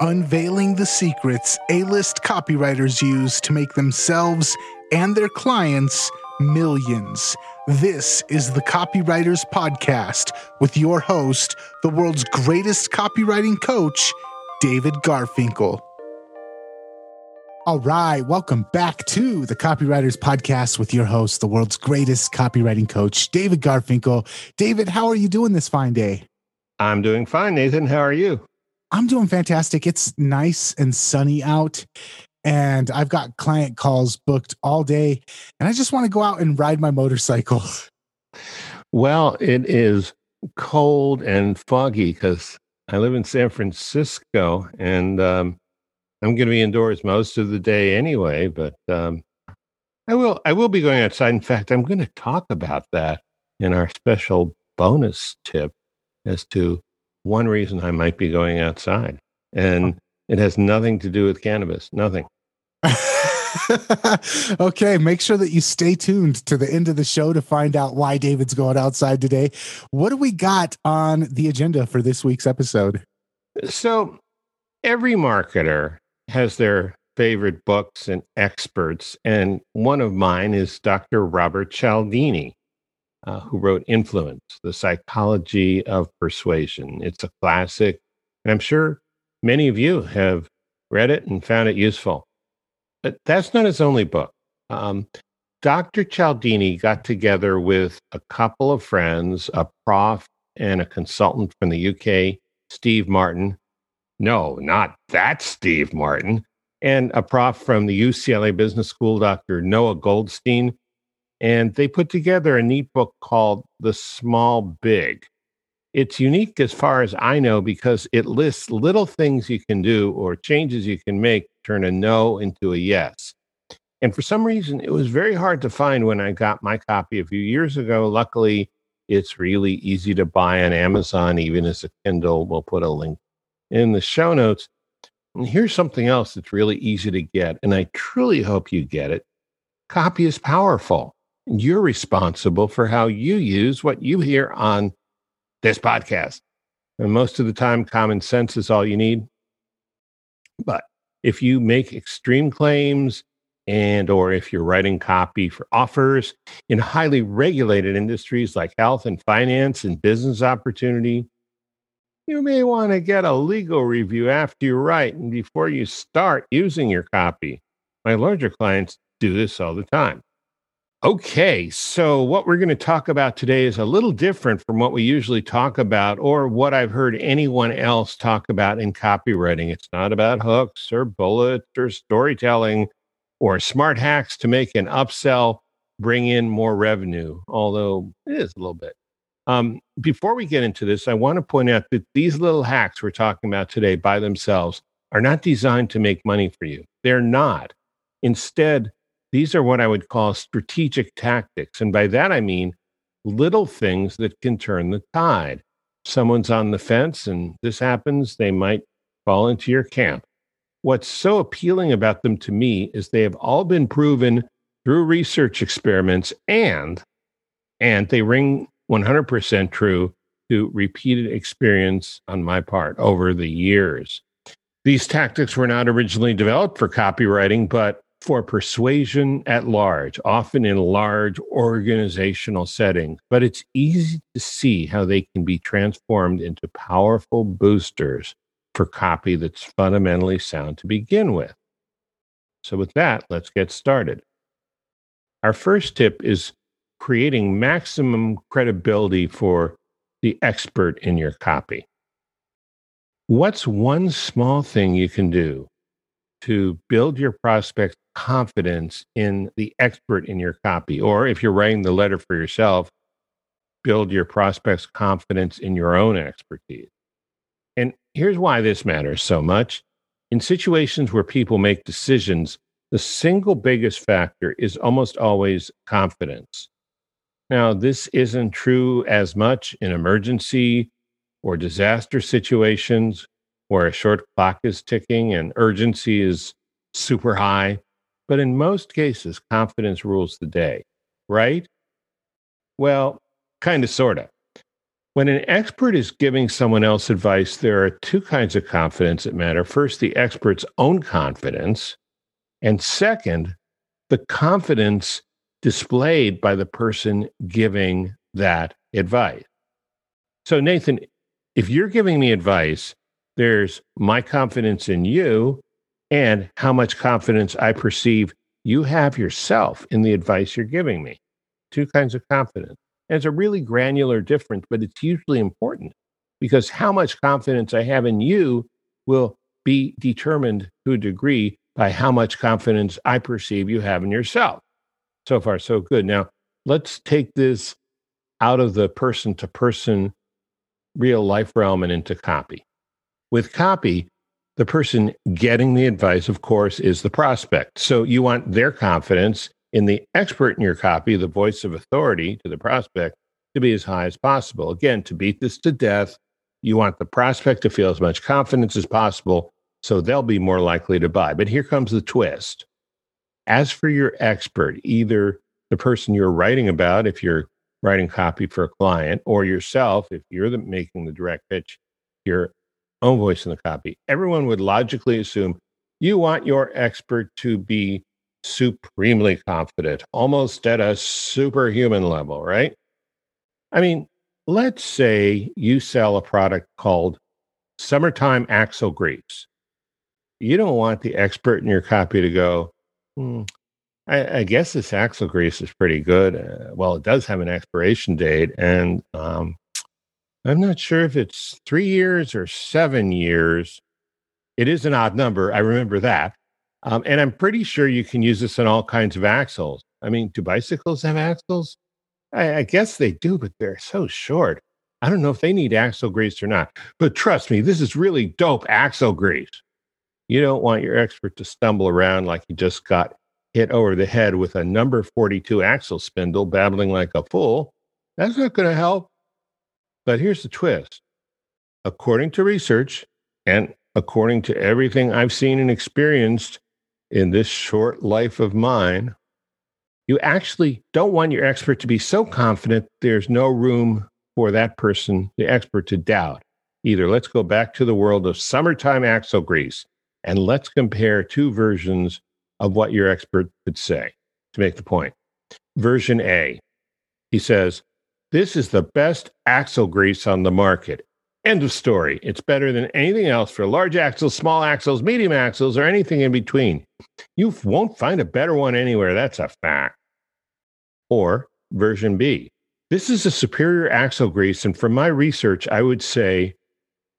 unveiling the secrets A list copywriters use to make themselves and their clients millions. This is the Copywriters Podcast with your host, the world's greatest copywriting coach, David Garfinkel. All right, welcome back to the Copywriters Podcast with your host, the world's greatest copywriting coach, David Garfinkel. David, how are you doing this fine day? I'm doing fine, Nathan. How are you? I'm doing fantastic. It's nice and sunny out, and I've got client calls booked all day, and I just want to go out and ride my motorcycle. Well, it is cold and foggy because I live in San Francisco, and um, I'm going to be indoors most of the day anyway. But um, I will I will be going outside. In fact, I'm going to talk about that in our special bonus tip as to one reason I might be going outside. And it has nothing to do with cannabis, nothing. okay, make sure that you stay tuned to the end of the show to find out why David's going outside today. What do we got on the agenda for this week's episode? So, every marketer has their favorite books and experts, and one of mine is Dr. Robert Cialdini uh, who wrote Influence, The Psychology of Persuasion. It's a classic, and I'm sure many of you have read it and found it useful. But that's not his only book. Um, Dr. Cialdini got together with a couple of friends, a prof and a consultant from the UK, Steve Martin. No, not that Steve Martin. And a prof from the UCLA Business School, Dr. Noah Goldstein, and they put together a neat book called The Small Big. It's unique as far as I know because it lists little things you can do or changes you can make turn a no into a yes. And for some reason, it was very hard to find when I got my copy a few years ago. Luckily, it's really easy to buy on Amazon, even as a Kindle. We'll put a link in the show notes. And here's something else that's really easy to get, and I truly hope you get it. Copy is powerful. You're responsible for how you use what you hear on this podcast. And most of the time, common sense is all you need. But if you make extreme claims and or if you're writing copy for offers in highly regulated industries like health and finance and business opportunity, you may want to get a legal review after you write and before you start using your copy. My larger clients do this all the time. Okay, so what we're going to talk about today is a little different from what we usually talk about or what I've heard anyone else talk about in copywriting. It's not about hooks or bullets or storytelling or smart hacks to make an upsell bring in more revenue, although it is a little bit. Um, before we get into this, I want to point out that these little hacks we're talking about today by themselves are not designed to make money for you. They're not. Instead, these are what I would call strategic tactics. And by that, I mean little things that can turn the tide. Someone's on the fence and this happens, they might fall into your camp. What's so appealing about them to me is they have all been proven through research experiments and and they ring 100% true to repeated experience on my part over the years. These tactics were not originally developed for copywriting, but for persuasion at large, often in large organizational settings, but it's easy to see how they can be transformed into powerful boosters for copy that's fundamentally sound to begin with. So, with that, let's get started. Our first tip is creating maximum credibility for the expert in your copy. What's one small thing you can do to build your prospects confidence in the expert in your copy. Or if you're writing the letter for yourself, build your prospects' confidence in your own expertise. And here's why this matters so much. In situations where people make decisions, the single biggest factor is almost always confidence. Now, this isn't true as much in emergency or disaster situations where a short clock is ticking and urgency is super high. But in most cases, confidence rules the day, right? Well, kind of, sort of. When an expert is giving someone else advice, there are two kinds of confidence that matter. First, the expert's own confidence. And second, the confidence displayed by the person giving that advice. So, Nathan, if you're giving me advice, there's my confidence in you and how much confidence I perceive you have yourself in the advice you're giving me. Two kinds of confidence. And it's a really granular difference, but it's hugely important because how much confidence I have in you will be determined to a degree by how much confidence I perceive you have in yourself. So far, so good. Now, let's take this out of the person to person real life realm and into copy. With copy, the person getting the advice, of course, is the prospect. So you want their confidence in the expert in your copy, the voice of authority to the prospect, to be as high as possible. Again, to beat this to death, you want the prospect to feel as much confidence as possible so they'll be more likely to buy. But here comes the twist. As for your expert, either the person you're writing about, if you're writing copy for a client, or yourself, if you're the, making the direct pitch, your own voice in the copy, everyone would logically assume you want your expert to be supremely confident, almost at a superhuman level, right? I mean, let's say you sell a product called Summertime Axle Grease. You don't want the expert in your copy to go, hmm, I, I, guess this axle grease is pretty good. Uh, well, it does have an expiration date, and um, I'm not sure if it's three years or seven years. It is an odd number. I remember that. Um, and I'm pretty sure you can use this on all kinds of axles. I mean, do bicycles have axles? I, I guess they do, but they're so short. I don't know if they need axle grease or not. But trust me, this is really dope axle grease. You don't want your expert to stumble around like he just got hit over the head with a number 42 axle spindle, babbling like a fool. That's not going to help. But here's the twist according to research and according to everything I've seen and experienced in this short life of mine, you actually don't want your expert to be so confident there's no room for that person, the expert, to doubt. Either let's go back to the world of summertime axle grease and let's compare two versions of what your expert could say to make the point. Version A, he says, This is the best axle grease on the market. End of story. It's better than anything else for large axles, small axles, medium axles, or anything in between. You won't find a better one anywhere. That's a fact. Or version B. This is a superior axle grease. And from my research, I would say,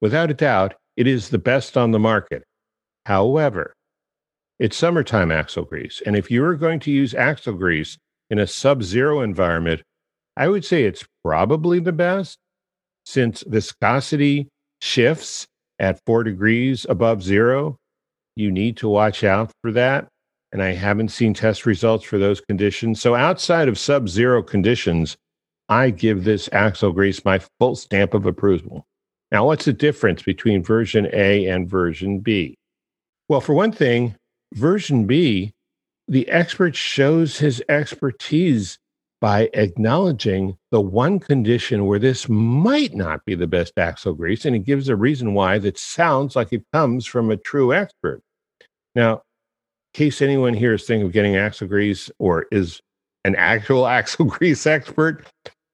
without a doubt, it is the best on the market. However, it's summertime axle grease. And if you are going to use axle grease in a sub zero environment, I would say it's probably the best since viscosity shifts at four degrees above zero. You need to watch out for that. And I haven't seen test results for those conditions. So outside of sub zero conditions, I give this axle grease my full stamp of approval. Now, what's the difference between version A and version B? Well, for one thing, version B, the expert shows his expertise by acknowledging the one condition where this might not be the best axle grease, and he gives a reason why that sounds like it comes from a true expert. Now, in case anyone here is thinking of getting axle grease or is an actual axle grease expert,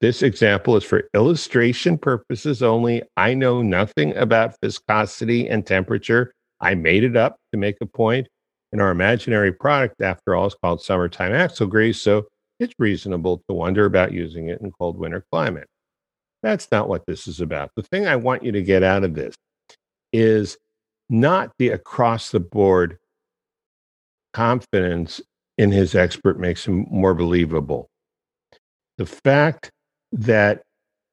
this example is for illustration purposes only. I know nothing about viscosity and temperature. I made it up to make a point. And our imaginary product, after all, is called summertime axle grease. So it's reasonable to wonder about using it in cold winter climate. That's not what this is about. The thing I want you to get out of this is not the across the board confidence in his expert makes him more believable. The fact that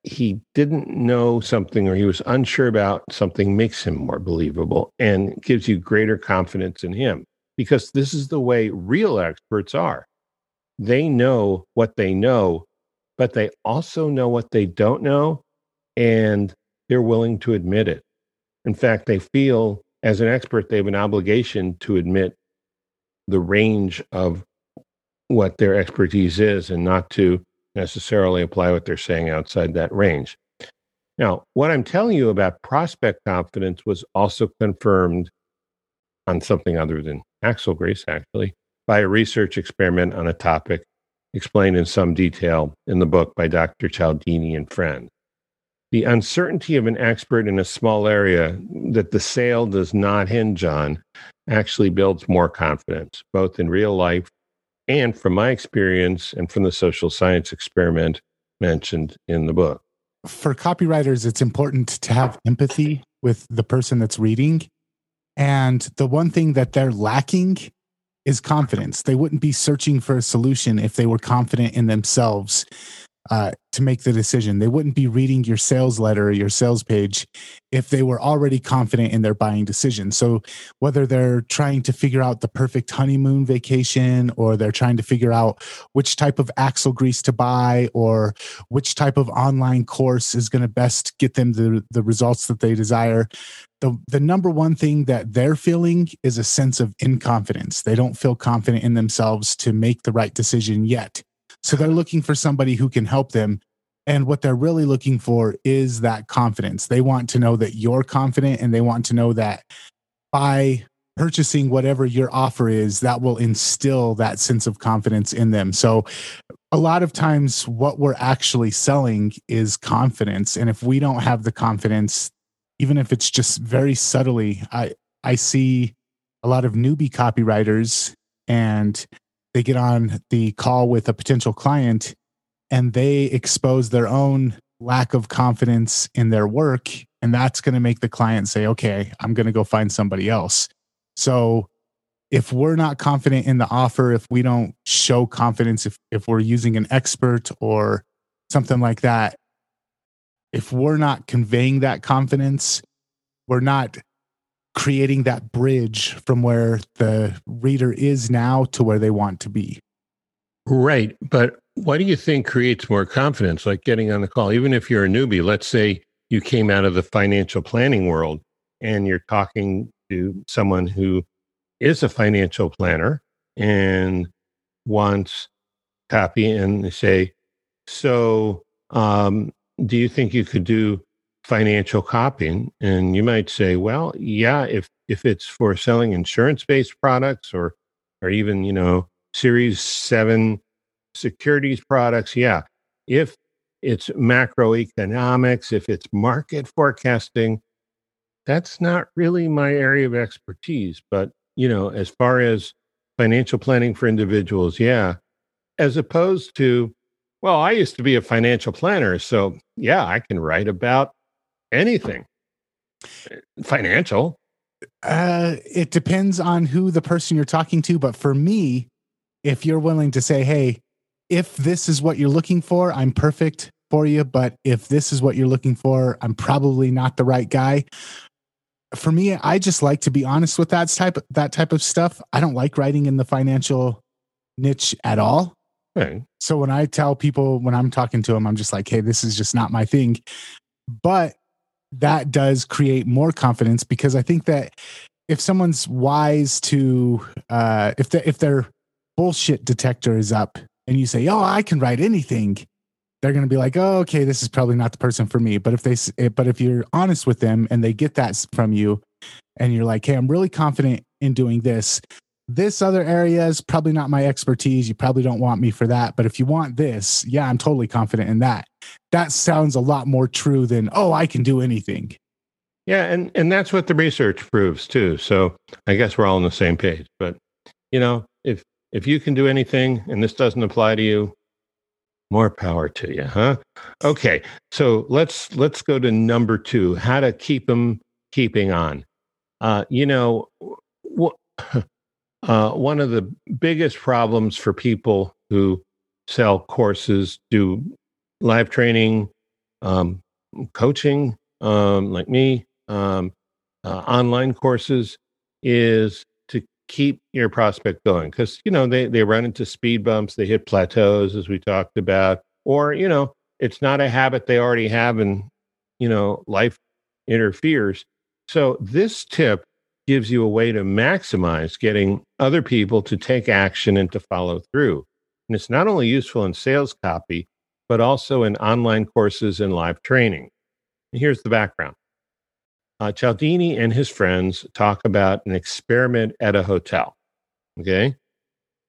he didn't know something or he was unsure about something makes him more believable and gives you greater confidence in him because this is the way real experts are. They know what they know, but they also know what they don't know, and they're willing to admit it. In fact, they feel as an expert, they have an obligation to admit the range of what their expertise is and not to necessarily apply what they're saying outside that range. Now, what I'm telling you about prospect confidence was also confirmed on something other than axle Grace, actually, by a research experiment on a topic explained in some detail in the book by Dr. Cialdini and friends. The uncertainty of an expert in a small area that the sale does not hinge on actually builds more confidence, both in real life and from my experience and from the social science experiment mentioned in the book. For copywriters, it's important to have empathy with the person that's reading. And the one thing that they're lacking is confidence. They wouldn't be searching for a solution if they were confident in themselves uh, to make the decision. They wouldn't be reading your sales letter or your sales page if they were already confident in their buying decision. So, whether they're trying to figure out the perfect honeymoon vacation, or they're trying to figure out which type of axle grease to buy, or which type of online course is going to best get them the, the results that they desire, the, the number one thing that they're feeling is a sense of inconfidence. They don't feel confident in themselves to make the right decision yet. So they're looking for somebody who can help them. And what they're really looking for is that confidence. They want to know that you're confident and they want to know that by purchasing whatever your offer is, that will instill that sense of confidence in them. So a lot of times what we're actually selling is confidence. And if we don't have the confidence, even if it's just very subtly, I, I see a lot of newbie copywriters and they get on the call with a potential client and they expose their own lack of confidence in their work. And that's going to make the client say okay i'm going to go find somebody else. So if we're not confident in the offer if we don't show confidence if, if we're using an expert or something like that if we're not conveying that confidence we're not creating that bridge from where the reader is now to where they want to be. Right. But what do you think creates more confidence, like getting on the call? Even if you're a newbie, let's say you came out of the financial planning world and you're talking to someone who is a financial planner and wants copy and they say, So, um, do you think you could do financial copying? And you might say well yeah if if it's for selling insurance based products or or even you know series 7 securities products yeah. If it's macroeconomics if it's market forecasting that's not really my area of expertise. But you know as far as financial planning for individuals yeah. As opposed to well i used to be a financial planner so yeah i can write about anything. Financial. Uh it depends on who the person you're talking to but for me if you're willing to say hey if this is what you're looking for i'm perfect for you but if this is what you're looking for i'm probably not the right guy for me i just like to be honest with that type that type of stuff. I don't like writing in the financial niche at all so when i tell people when i'm talking to them i'm just like hey this is just not my thing but that does create more confidence because I think that if someone's wise to uh, if the, if their bullshit detector is up and you say, "Oh, I can write anything," they're going to be like, "Oh, okay, this is probably not the person for me." But if they eh, but if you're honest with them and they get that from you, and you're like, "Hey, I'm really confident in doing this," this other area is probably not my expertise. You probably don't want me for that. But if you want this, yeah, I'm totally confident in that. That sounds a lot more true than, oh, I can do anything. Yeah, and, and that's what the research proves too. So I guess we're all on the same page. But you know, if if you can do anything and this doesn't apply to you, more power to you, huh? Okay. So let's let's go to number two, how to keep them keeping on. Uh, you know, what Uh, one of the biggest problems for people who sell courses, do live training, um, coaching, um, like me, um, uh, online courses, is to keep your prospect going because you know they they run into speed bumps, they hit plateaus as we talked about, or you know it's not a habit they already have, and you know life interferes. So this tip gives you a way to maximize getting other people to take action and to follow through. And it's not only useful in sales copy, but also in online courses and live training. And here's the background uh, Cialdini and his friends talk about an experiment at a hotel. Okay.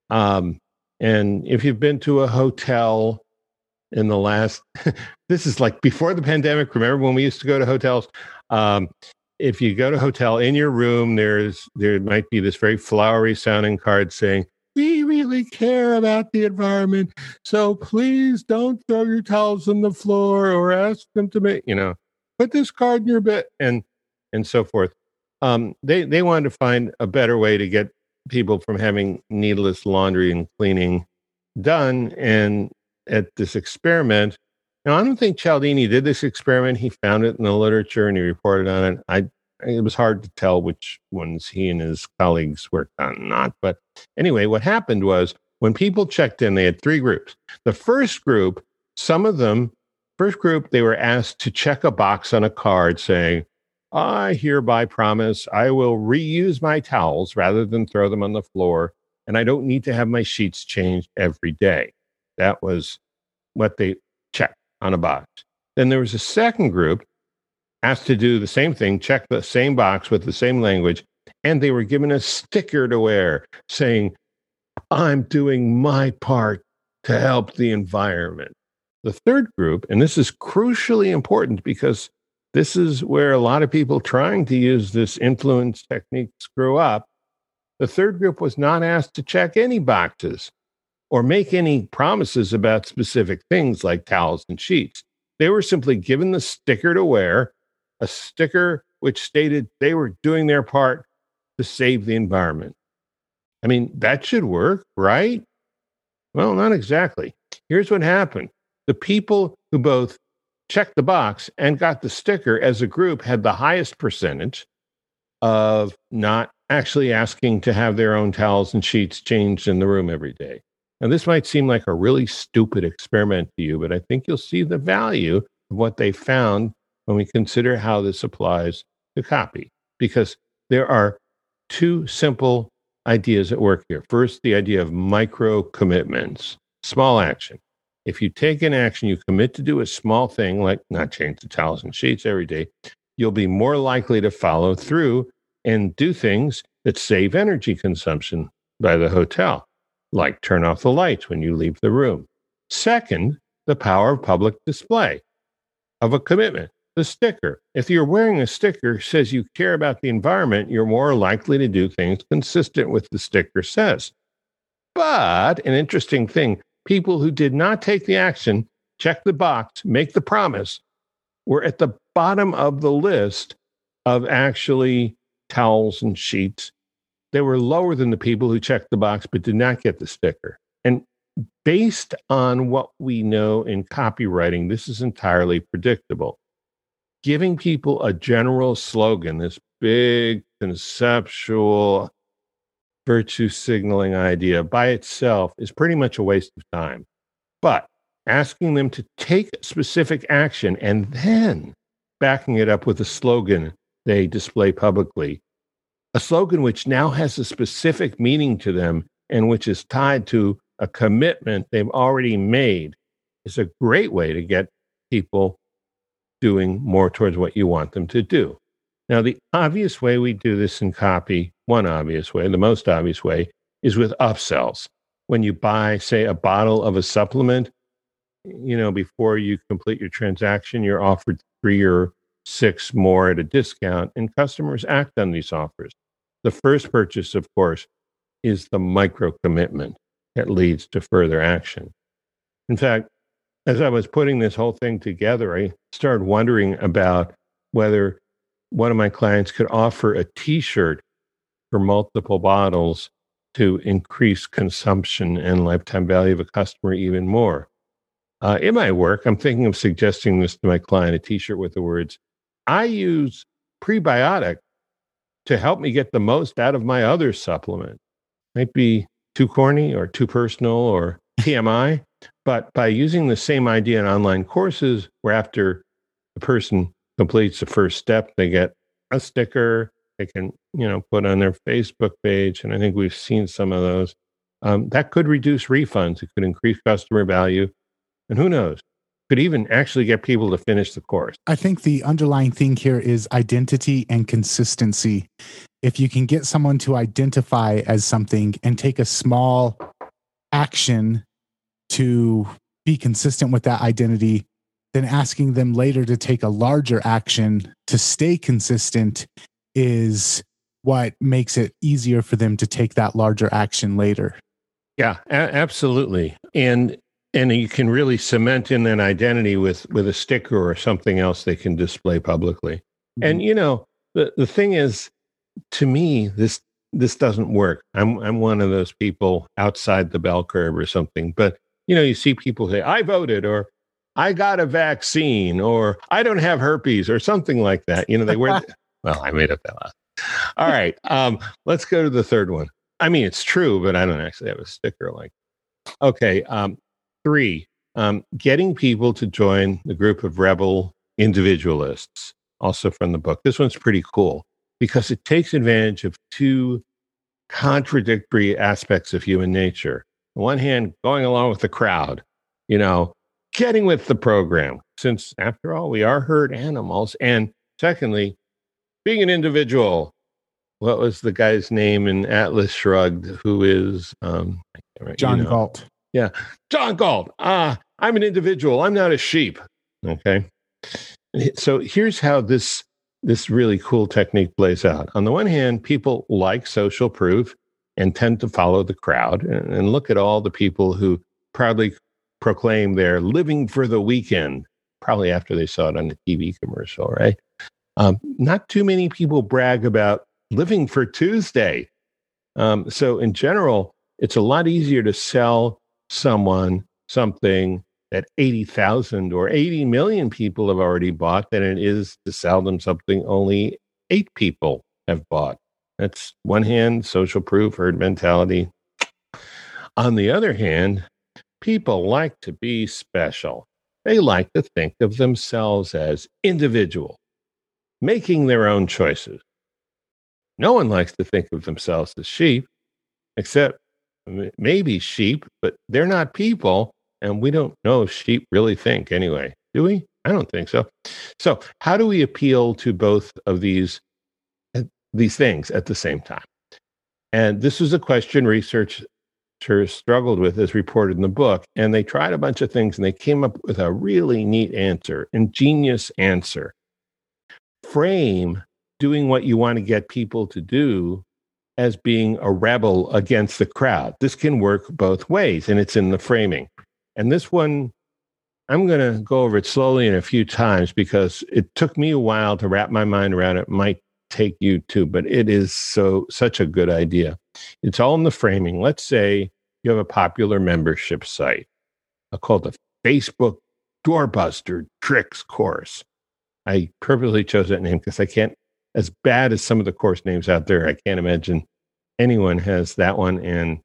Um, and if you've been to a hotel in the last, this is like before the pandemic. Remember when we used to go to hotels? Um, if you go to hotel in your room, there's there might be this very flowery sounding card saying, "We really care about the environment, so please don't throw your towels on the floor or ask them to make you know put this card in your bed and and so forth." Um, they they wanted to find a better way to get people from having needless laundry and cleaning done, and at this experiment now, I don't think Cialdini did this experiment. He found it in the literature and he reported on it. I it was hard to tell which ones he and his colleagues worked on, not. But anyway, what happened was when people checked in, they had three groups. The first group, some of them, first group, they were asked to check a box on a card saying, I hereby promise I will reuse my towels rather than throw them on the floor, and I don't need to have my sheets changed every day. That was what they on a box. Then there was a second group asked to do the same thing, check the same box with the same language, and they were given a sticker to wear saying, I'm doing my part to help the environment. The third group, and this is crucially important because this is where a lot of people trying to use this influence technique screw up. The third group was not asked to check any boxes or make any promises about specific things like towels and sheets. They were simply given the sticker to wear, a sticker which stated they were doing their part to save the environment. I mean, that should work, right? Well, not exactly. Here's what happened the people who both checked the box and got the sticker as a group had the highest percentage of not actually asking to have their own towels and sheets changed in the room every day. Now, this might seem like a really stupid experiment to you, but I think you'll see the value of what they found when we consider how this applies to copy, because there are two simple ideas at work here. First, the idea of micro commitments, small action. If you take an action, you commit to do a small thing like not change the towels and sheets every day, you'll be more likely to follow through and do things that save energy consumption by the hotel like turn off the lights when you leave the room. Second, the power of public display of a commitment. The sticker. If you're wearing a sticker says you care about the environment, you're more likely to do things consistent with the sticker says. But an interesting thing, people who did not take the action, check the box, make the promise, were at the bottom of the list of actually towels and sheets they were lower than the people who checked the box but did not get the sticker. And based on what we know in copywriting, this is entirely predictable. Giving people a general slogan, this big conceptual virtue signaling idea by itself is pretty much a waste of time. But asking them to take specific action and then backing it up with a slogan they display publicly a slogan which now has a specific meaning to them and which is tied to a commitment they've already made is a great way to get people doing more towards what you want them to do. Now, the obvious way we do this in copy, one obvious way, the most obvious way, is with upsells. When you buy, say, a bottle of a supplement, you know, before you complete your transaction, you're offered three or six more at a discount, and customers act on these offers. The first purchase, of course, is the micro commitment that leads to further action. In fact, as I was putting this whole thing together, I started wondering about whether one of my clients could offer a t shirt for multiple bottles to increase consumption and lifetime value of a customer even more. Uh, in my work, I'm thinking of suggesting this to my client a t shirt with the words, I use prebiotic to help me get the most out of my other supplement. Might be too corny or too personal or TMI, but by using the same idea in online courses, where after the person completes the first step, they get a sticker they can, you know, put on their Facebook page, and I think we've seen some of those. Um, that could reduce refunds. It could increase customer value, and who knows, could even actually get people to finish the course. I think the underlying thing here is identity and consistency. If you can get someone to identify as something and take a small action to be consistent with that identity, then asking them later to take a larger action to stay consistent is what makes it easier for them to take that larger action later. Yeah, a- absolutely. And and you can really cement in an identity with with a sticker or something else they can display publicly. Mm-hmm. And you know, the the thing is to me this this doesn't work. I'm I'm one of those people outside the bell curve or something. But you know, you see people say, I voted or I got a vaccine or I don't have herpes or something like that. You know, they wear well, I made up that last. All right. Um, let's go to the third one. I mean, it's true, but I don't actually have a sticker like. Okay. Um, three, um, getting people to join the group of rebel individualists, also from the book. This one's pretty cool because it takes advantage of two contradictory aspects of human nature. On one hand, going along with the crowd, you know, getting with the program, since after all, we are herd animals. And secondly, being an individual. What was the guy's name in Atlas Shrugged? Who is um, John you know. Galt? Yeah, John Galt. Ah, I'm an individual. I'm not a sheep. Okay. So here's how this this really cool technique plays out. On the one hand, people like social proof and tend to follow the crowd. And, and look at all the people who proudly proclaim they're living for the weekend, probably after they saw it on the TV commercial, right? Um, not too many people brag about living for Tuesday. Um, so, in general, it's a lot easier to sell someone something that 80,000 or 80 million people have already bought than it is to sell them something only eight people have bought. That's one hand, social proof, herd mentality. On the other hand, people like to be special. They like to think of themselves as individual making their own choices. No one likes to think of themselves as sheep, except maybe sheep, but they're not people. And we don't know if sheep really think anyway, do we? I don't think so. So, how do we appeal to both of these uh, these things at the same time? And this was a question researchers struggled with, as reported in the book. And they tried a bunch of things, and they came up with a really neat answer, ingenious answer frame doing what you want to get people to do as being a rebel against the crowd. This can work both ways, and it's in the framing. And this one, I'm going to go over it slowly and a few times because it took me a while to wrap my mind around it. Might take you too, but it is so such a good idea. It's all in the framing. Let's say you have a popular membership site uh, called the Facebook Doorbuster Tricks course. I purposely chose that name because I can't, as bad as some of the course names out there, I can't imagine anyone has that one. And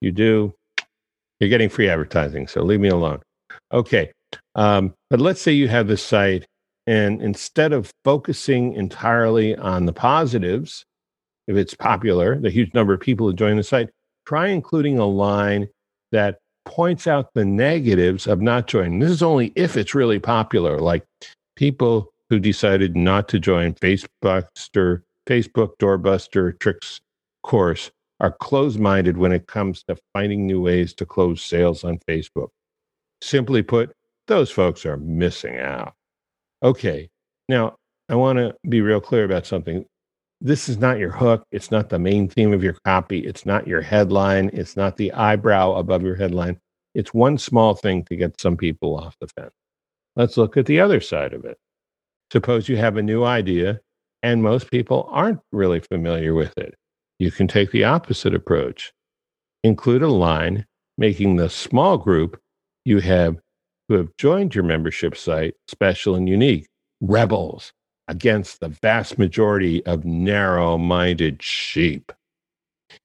you do, you're getting free advertising. So leave me alone. Okay. Um, but let's say you have this site, and instead of focusing entirely on the positives, if it's popular, the huge number of people who join the site, try including a line that points out the negatives of not joining. This is only if it's really popular, like people who decided not to join Facebookster, Facebook Doorbuster Tricks course are closed minded when it comes to finding new ways to close sales on Facebook. Simply put, those folks are missing out. Okay, now I want to be real clear about something. This is not your hook. It's not the main theme of your copy. It's not your headline. It's not the eyebrow above your headline. It's one small thing to get some people off the fence. Let's look at the other side of it. Suppose you have a new idea and most people aren't really familiar with it. You can take the opposite approach. Include a line making the small group you have who have joined your membership site special and unique, rebels against the vast majority of narrow minded sheep.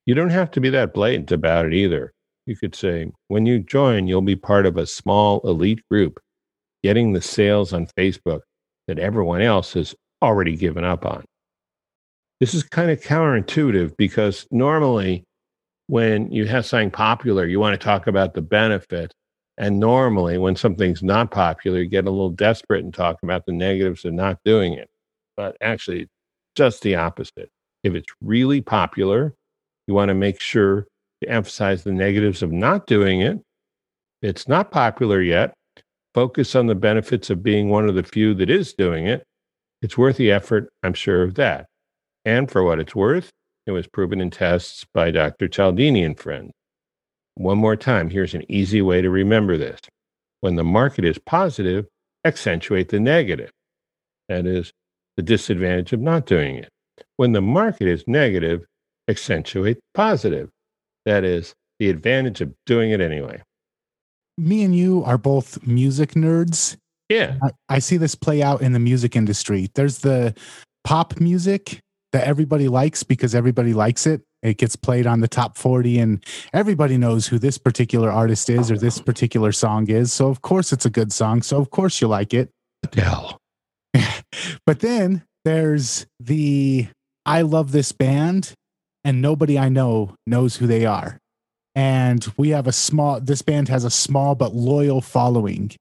You don't have to be that blatant about it either. You could say, when you join, you'll be part of a small elite group getting the sales on Facebook that everyone else has already given up on. This is kind of counterintuitive because normally when you have something popular, you want to talk about the benefit And normally, when something's not popular, you get a little desperate and talk about the negatives of not doing it. But actually, just the opposite. If it's really popular, you want to make sure to emphasize the negatives of not doing it. It's not popular yet, focus on the benefits of being one of the few that is doing it. It's worth the effort, I'm sure of that. And for what it's worth, it was proven in tests by Dr. Cialdini and friends. One more time, here's an easy way to remember this. When the market is positive, accentuate the negative. That is the disadvantage of not doing it. When the market is negative, accentuate positive. That is the advantage of doing it anyway. Me and you are both music nerds. Yeah. I, I see this play out in the music industry. There's the pop music that everybody likes because everybody likes it. It gets played on the top 40 and everybody knows who this particular artist is or this particular song is. So of course it's a good song. So of course you like it. Adele. but then there's the I love this band and nobody I know knows who they are. And we have a small, this band has a small but loyal following.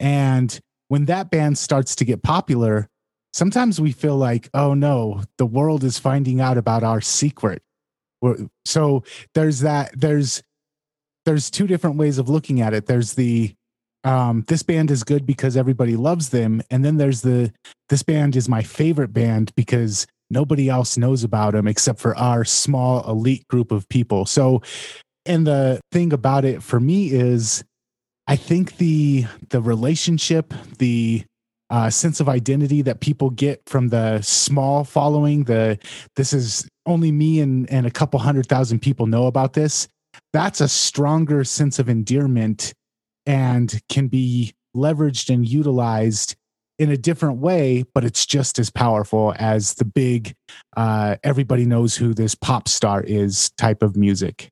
And when that band starts to get popular, sometimes we feel like, oh no, the world is finding out about our secret. So there's that, there's, there's two different ways of looking at it. There's the, um, this band is good because everybody loves them. And then there's the, this band is my favorite band because nobody else knows about them except for our small elite group of people. So, and the thing about it for me is, I think the the relationship, the uh, sense of identity that people get from the small following, the this is only me and and a couple hundred thousand people know about this. That's a stronger sense of endearment and can be leveraged and utilized in a different way, but it's just as powerful as the big, uh, everybody knows who this pop star is type of music.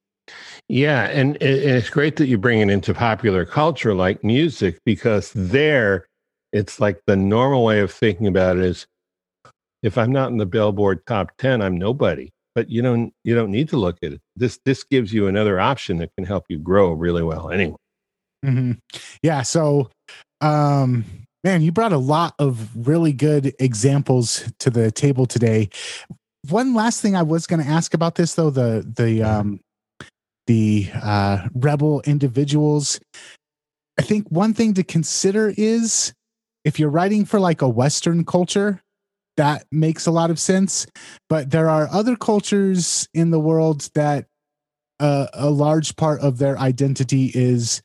Yeah. And it's great that you bring it into popular culture like music because there it's like the normal way of thinking about it is if I'm not in the Billboard top 10, I'm nobody. But you don't you don't need to look at it. This this gives you another option that can help you grow really well anyway. Mm-hmm. Yeah. So um Man, you brought a lot of really good examples to the table today. One last thing I was going to ask about this, though the the um, the uh, rebel individuals. I think one thing to consider is if you're writing for like a Western culture, that makes a lot of sense. But there are other cultures in the world that uh, a large part of their identity is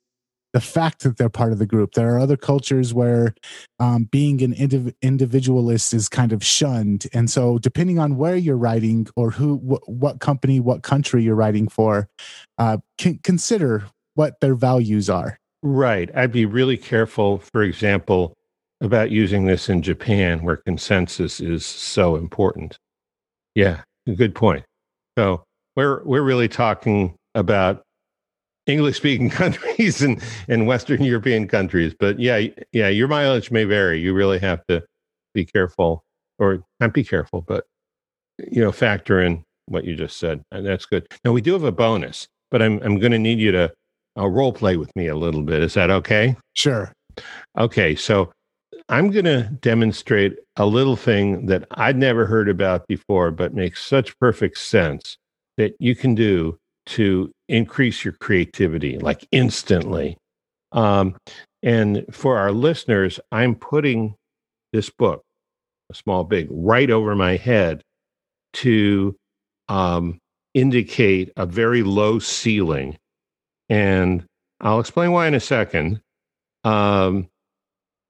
the fact that they're part of the group. There are other cultures where um, being an indiv- individualist is kind of shunned, and so depending on where you're writing or who, wh- what company, what country you're writing for, uh, can consider what their values are. Right. I'd be really careful, for example, about using this in Japan, where consensus is so important. Yeah, good point. So we're we're really talking about English speaking countries and, and Western European countries. But yeah, yeah, your mileage may vary. You really have to be careful or not be careful, but you know, factor in what you just said. And that's good. Now we do have a bonus, but I'm I'm gonna need you to uh, role play with me a little bit. Is that okay? Sure. Okay, so I'm going to demonstrate a little thing that I'd never heard about before, but makes such perfect sense that you can do to increase your creativity like instantly. Um, and for our listeners, I'm putting this book, a small big, right over my head to um, indicate a very low ceiling. And I'll explain why in a second. Um,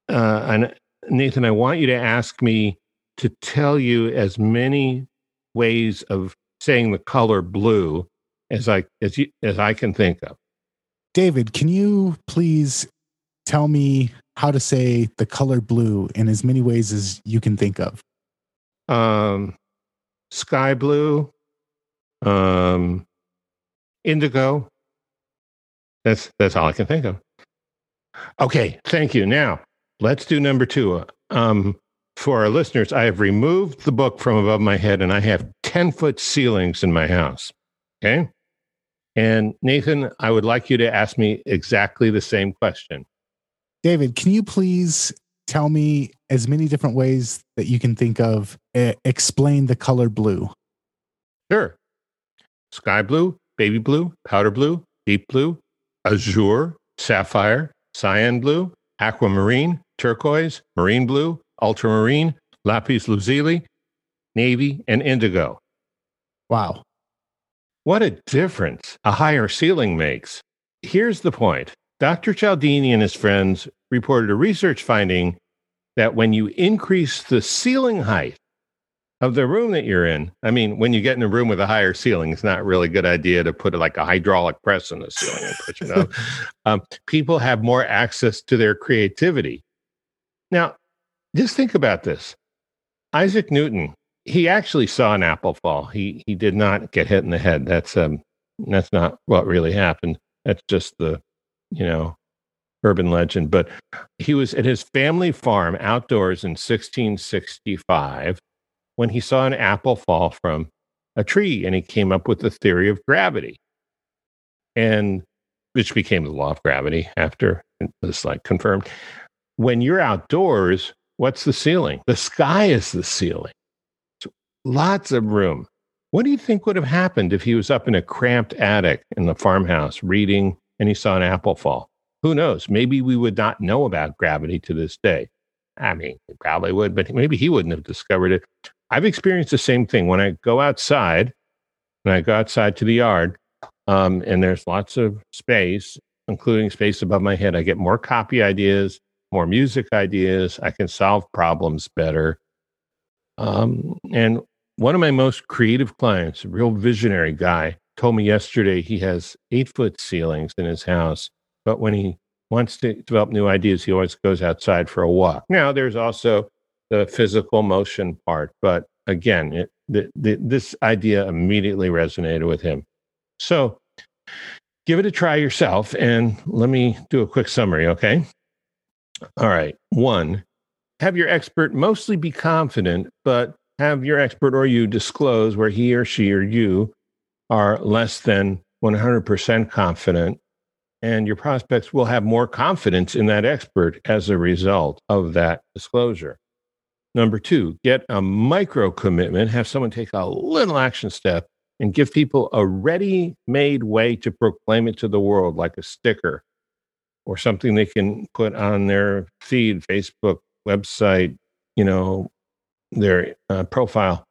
uh, and Nathan, I want you to ask me to tell you as many ways of saying the color blue as I as you as I can think of. David, can you please tell me how to say the color blue in as many ways as you can think of? Um, sky blue, um, indigo. That's that's all I can think of. Okay, thank you. Now let's do number two. Um, for our listeners, I have removed the book from above my head, and I have ten foot ceilings in my house. Okay. And Nathan, I would like you to ask me exactly the same question. David, can you please tell me as many different ways that you can think of uh, explain the color blue? Sure. Sky blue, baby blue, powder blue, deep blue, azure, sapphire, cyan blue, aquamarine, turquoise, marine blue, ultramarine, lapis lazuli, navy, and indigo. Wow. What a difference a higher ceiling makes. Here's the point Dr. Cialdini and his friends reported a research finding that when you increase the ceiling height of the room that you're in, I mean, when you get in a room with a higher ceiling, it's not really a good idea to put like a hydraulic press in the ceiling and put, you know, um, people have more access to their creativity. Now, just think about this. Isaac Newton, he actually saw an apple fall. He he did not get hit in the head. That's um that's not what really happened. That's just the you know, urban legend. But he was at his family farm outdoors in 1665 when he saw an apple fall from a tree and he came up with the theory of gravity. And which became the law of gravity after it was like confirmed. When you're outdoors, what's the ceiling? The sky is the ceiling. Lots of room. What do you think would have happened if he was up in a cramped attic in the farmhouse reading and he saw an apple fall. Who knows? Maybe we would not know about gravity to this day. I mean, probably would, but maybe he wouldn't have discovered it. I've experienced the same thing when I go outside, when I go outside to the yard, um, and there's lots of space, including space above my head. I get more copy ideas, more music ideas. I can solve problems better. Um, and one of my most creative clients, a real visionary guy, told me yesterday he has eight foot ceilings in his house, but when he wants to develop new ideas, he always goes outside for a walk. Now, there's also the physical motion part, but again, it, the, the, this idea immediately resonated with him. So, give it a try yourself, and let me do a quick summary, okay? All right. One, have your expert mostly be confident, but have your expert or you disclose where he or she or you are less than 100% confident, and your prospects will have more confidence in that expert as a result of that disclosure. Number two, get a micro commitment, have someone take a little action step and give people a ready made way to proclaim it to the world, like a sticker or something they can put on their feed, Facebook, website, you know, their uh, profile.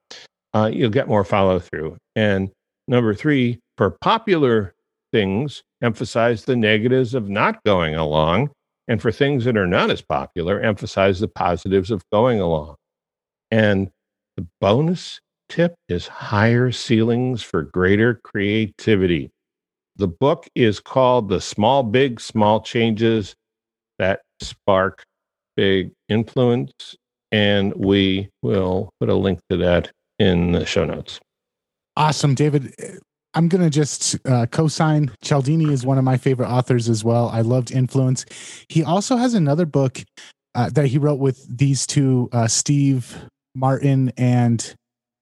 Uh, you'll get more follow through. And Number three, for popular things, emphasize the negatives of not going along. And for things that are not as popular, emphasize the positives of going along. And the bonus tip is higher ceilings for greater creativity. The book is called The Small, Big, Small Changes That Spark Big Influence. And we will put a link to that in the show notes. Awesome, David. I'm going to just uh, co sign. Cialdini is one of my favorite authors as well. I loved Influence. He also has another book uh, that he wrote with these two, uh, Steve Martin and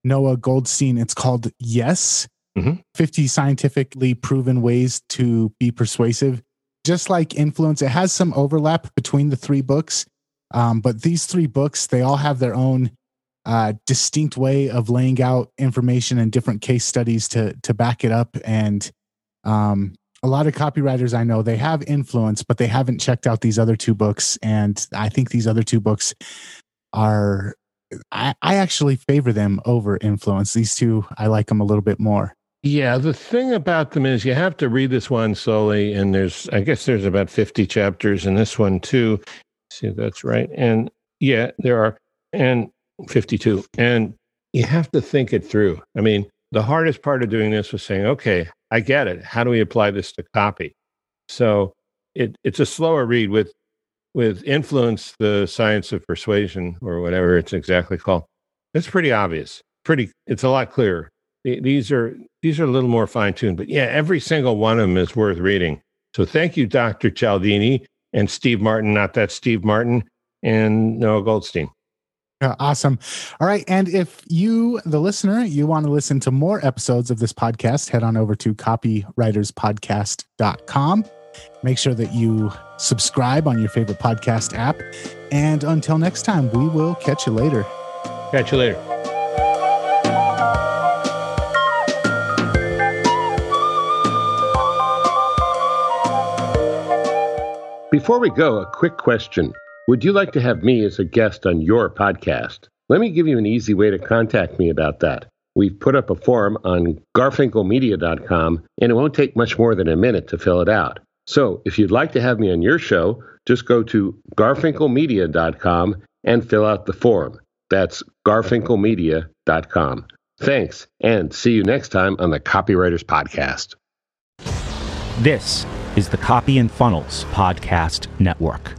Noah Goldstein. It's called Yes mm-hmm. 50 Scientifically Proven Ways to Be Persuasive. Just like Influence, it has some overlap between the three books. Um, but these three books, they all have their own uh, distinct way of laying out information and different case studies to to back it up. And um, a lot of copywriters I know they have influence, but they haven't checked out these other two books. And I think these other two books are I, I actually favor them over influence. These two I like them a little bit more. Yeah, the thing about them is you have to read this one slowly, and there's I guess there's about 50 chapters in this one too. See if that's right. And yeah, there are. And 52. And you have to think it through. I mean, the hardest part of doing this was saying, okay, I get it. How do we apply this to copy? So it, it's a slower read with with influence, the science of persuasion, or whatever it's exactly called. It's pretty obvious. Pretty, it's a lot clearer. These are these are a little more fine tuned, but yeah, every single one of them is worth reading. So thank you, Dr. Cialdini and Steve Martin, not that Steve Martin, and Noah Goldstein. Uh, awesome. All right. And if you, the listener, you want to listen to more episodes of this podcast, head on over to copywriterspodcast.com. Make sure that you subscribe on your favorite podcast app. And until next time, we will catch you later. Catch you later. Before we go, a quick question. Would you like to have me as a guest on your podcast? Let me give you an easy way to contact me about that. We've put up a form on garfinkelmedia.com, and it won't take much more than a minute to fill it out. So if you'd like to have me on your show, just go to garfinkelmedia.com and fill out the form. That's garfinkelmedia.com. Thanks, and see you next time on the Copywriters Podcast. This is the Copy and Funnels Podcast Network.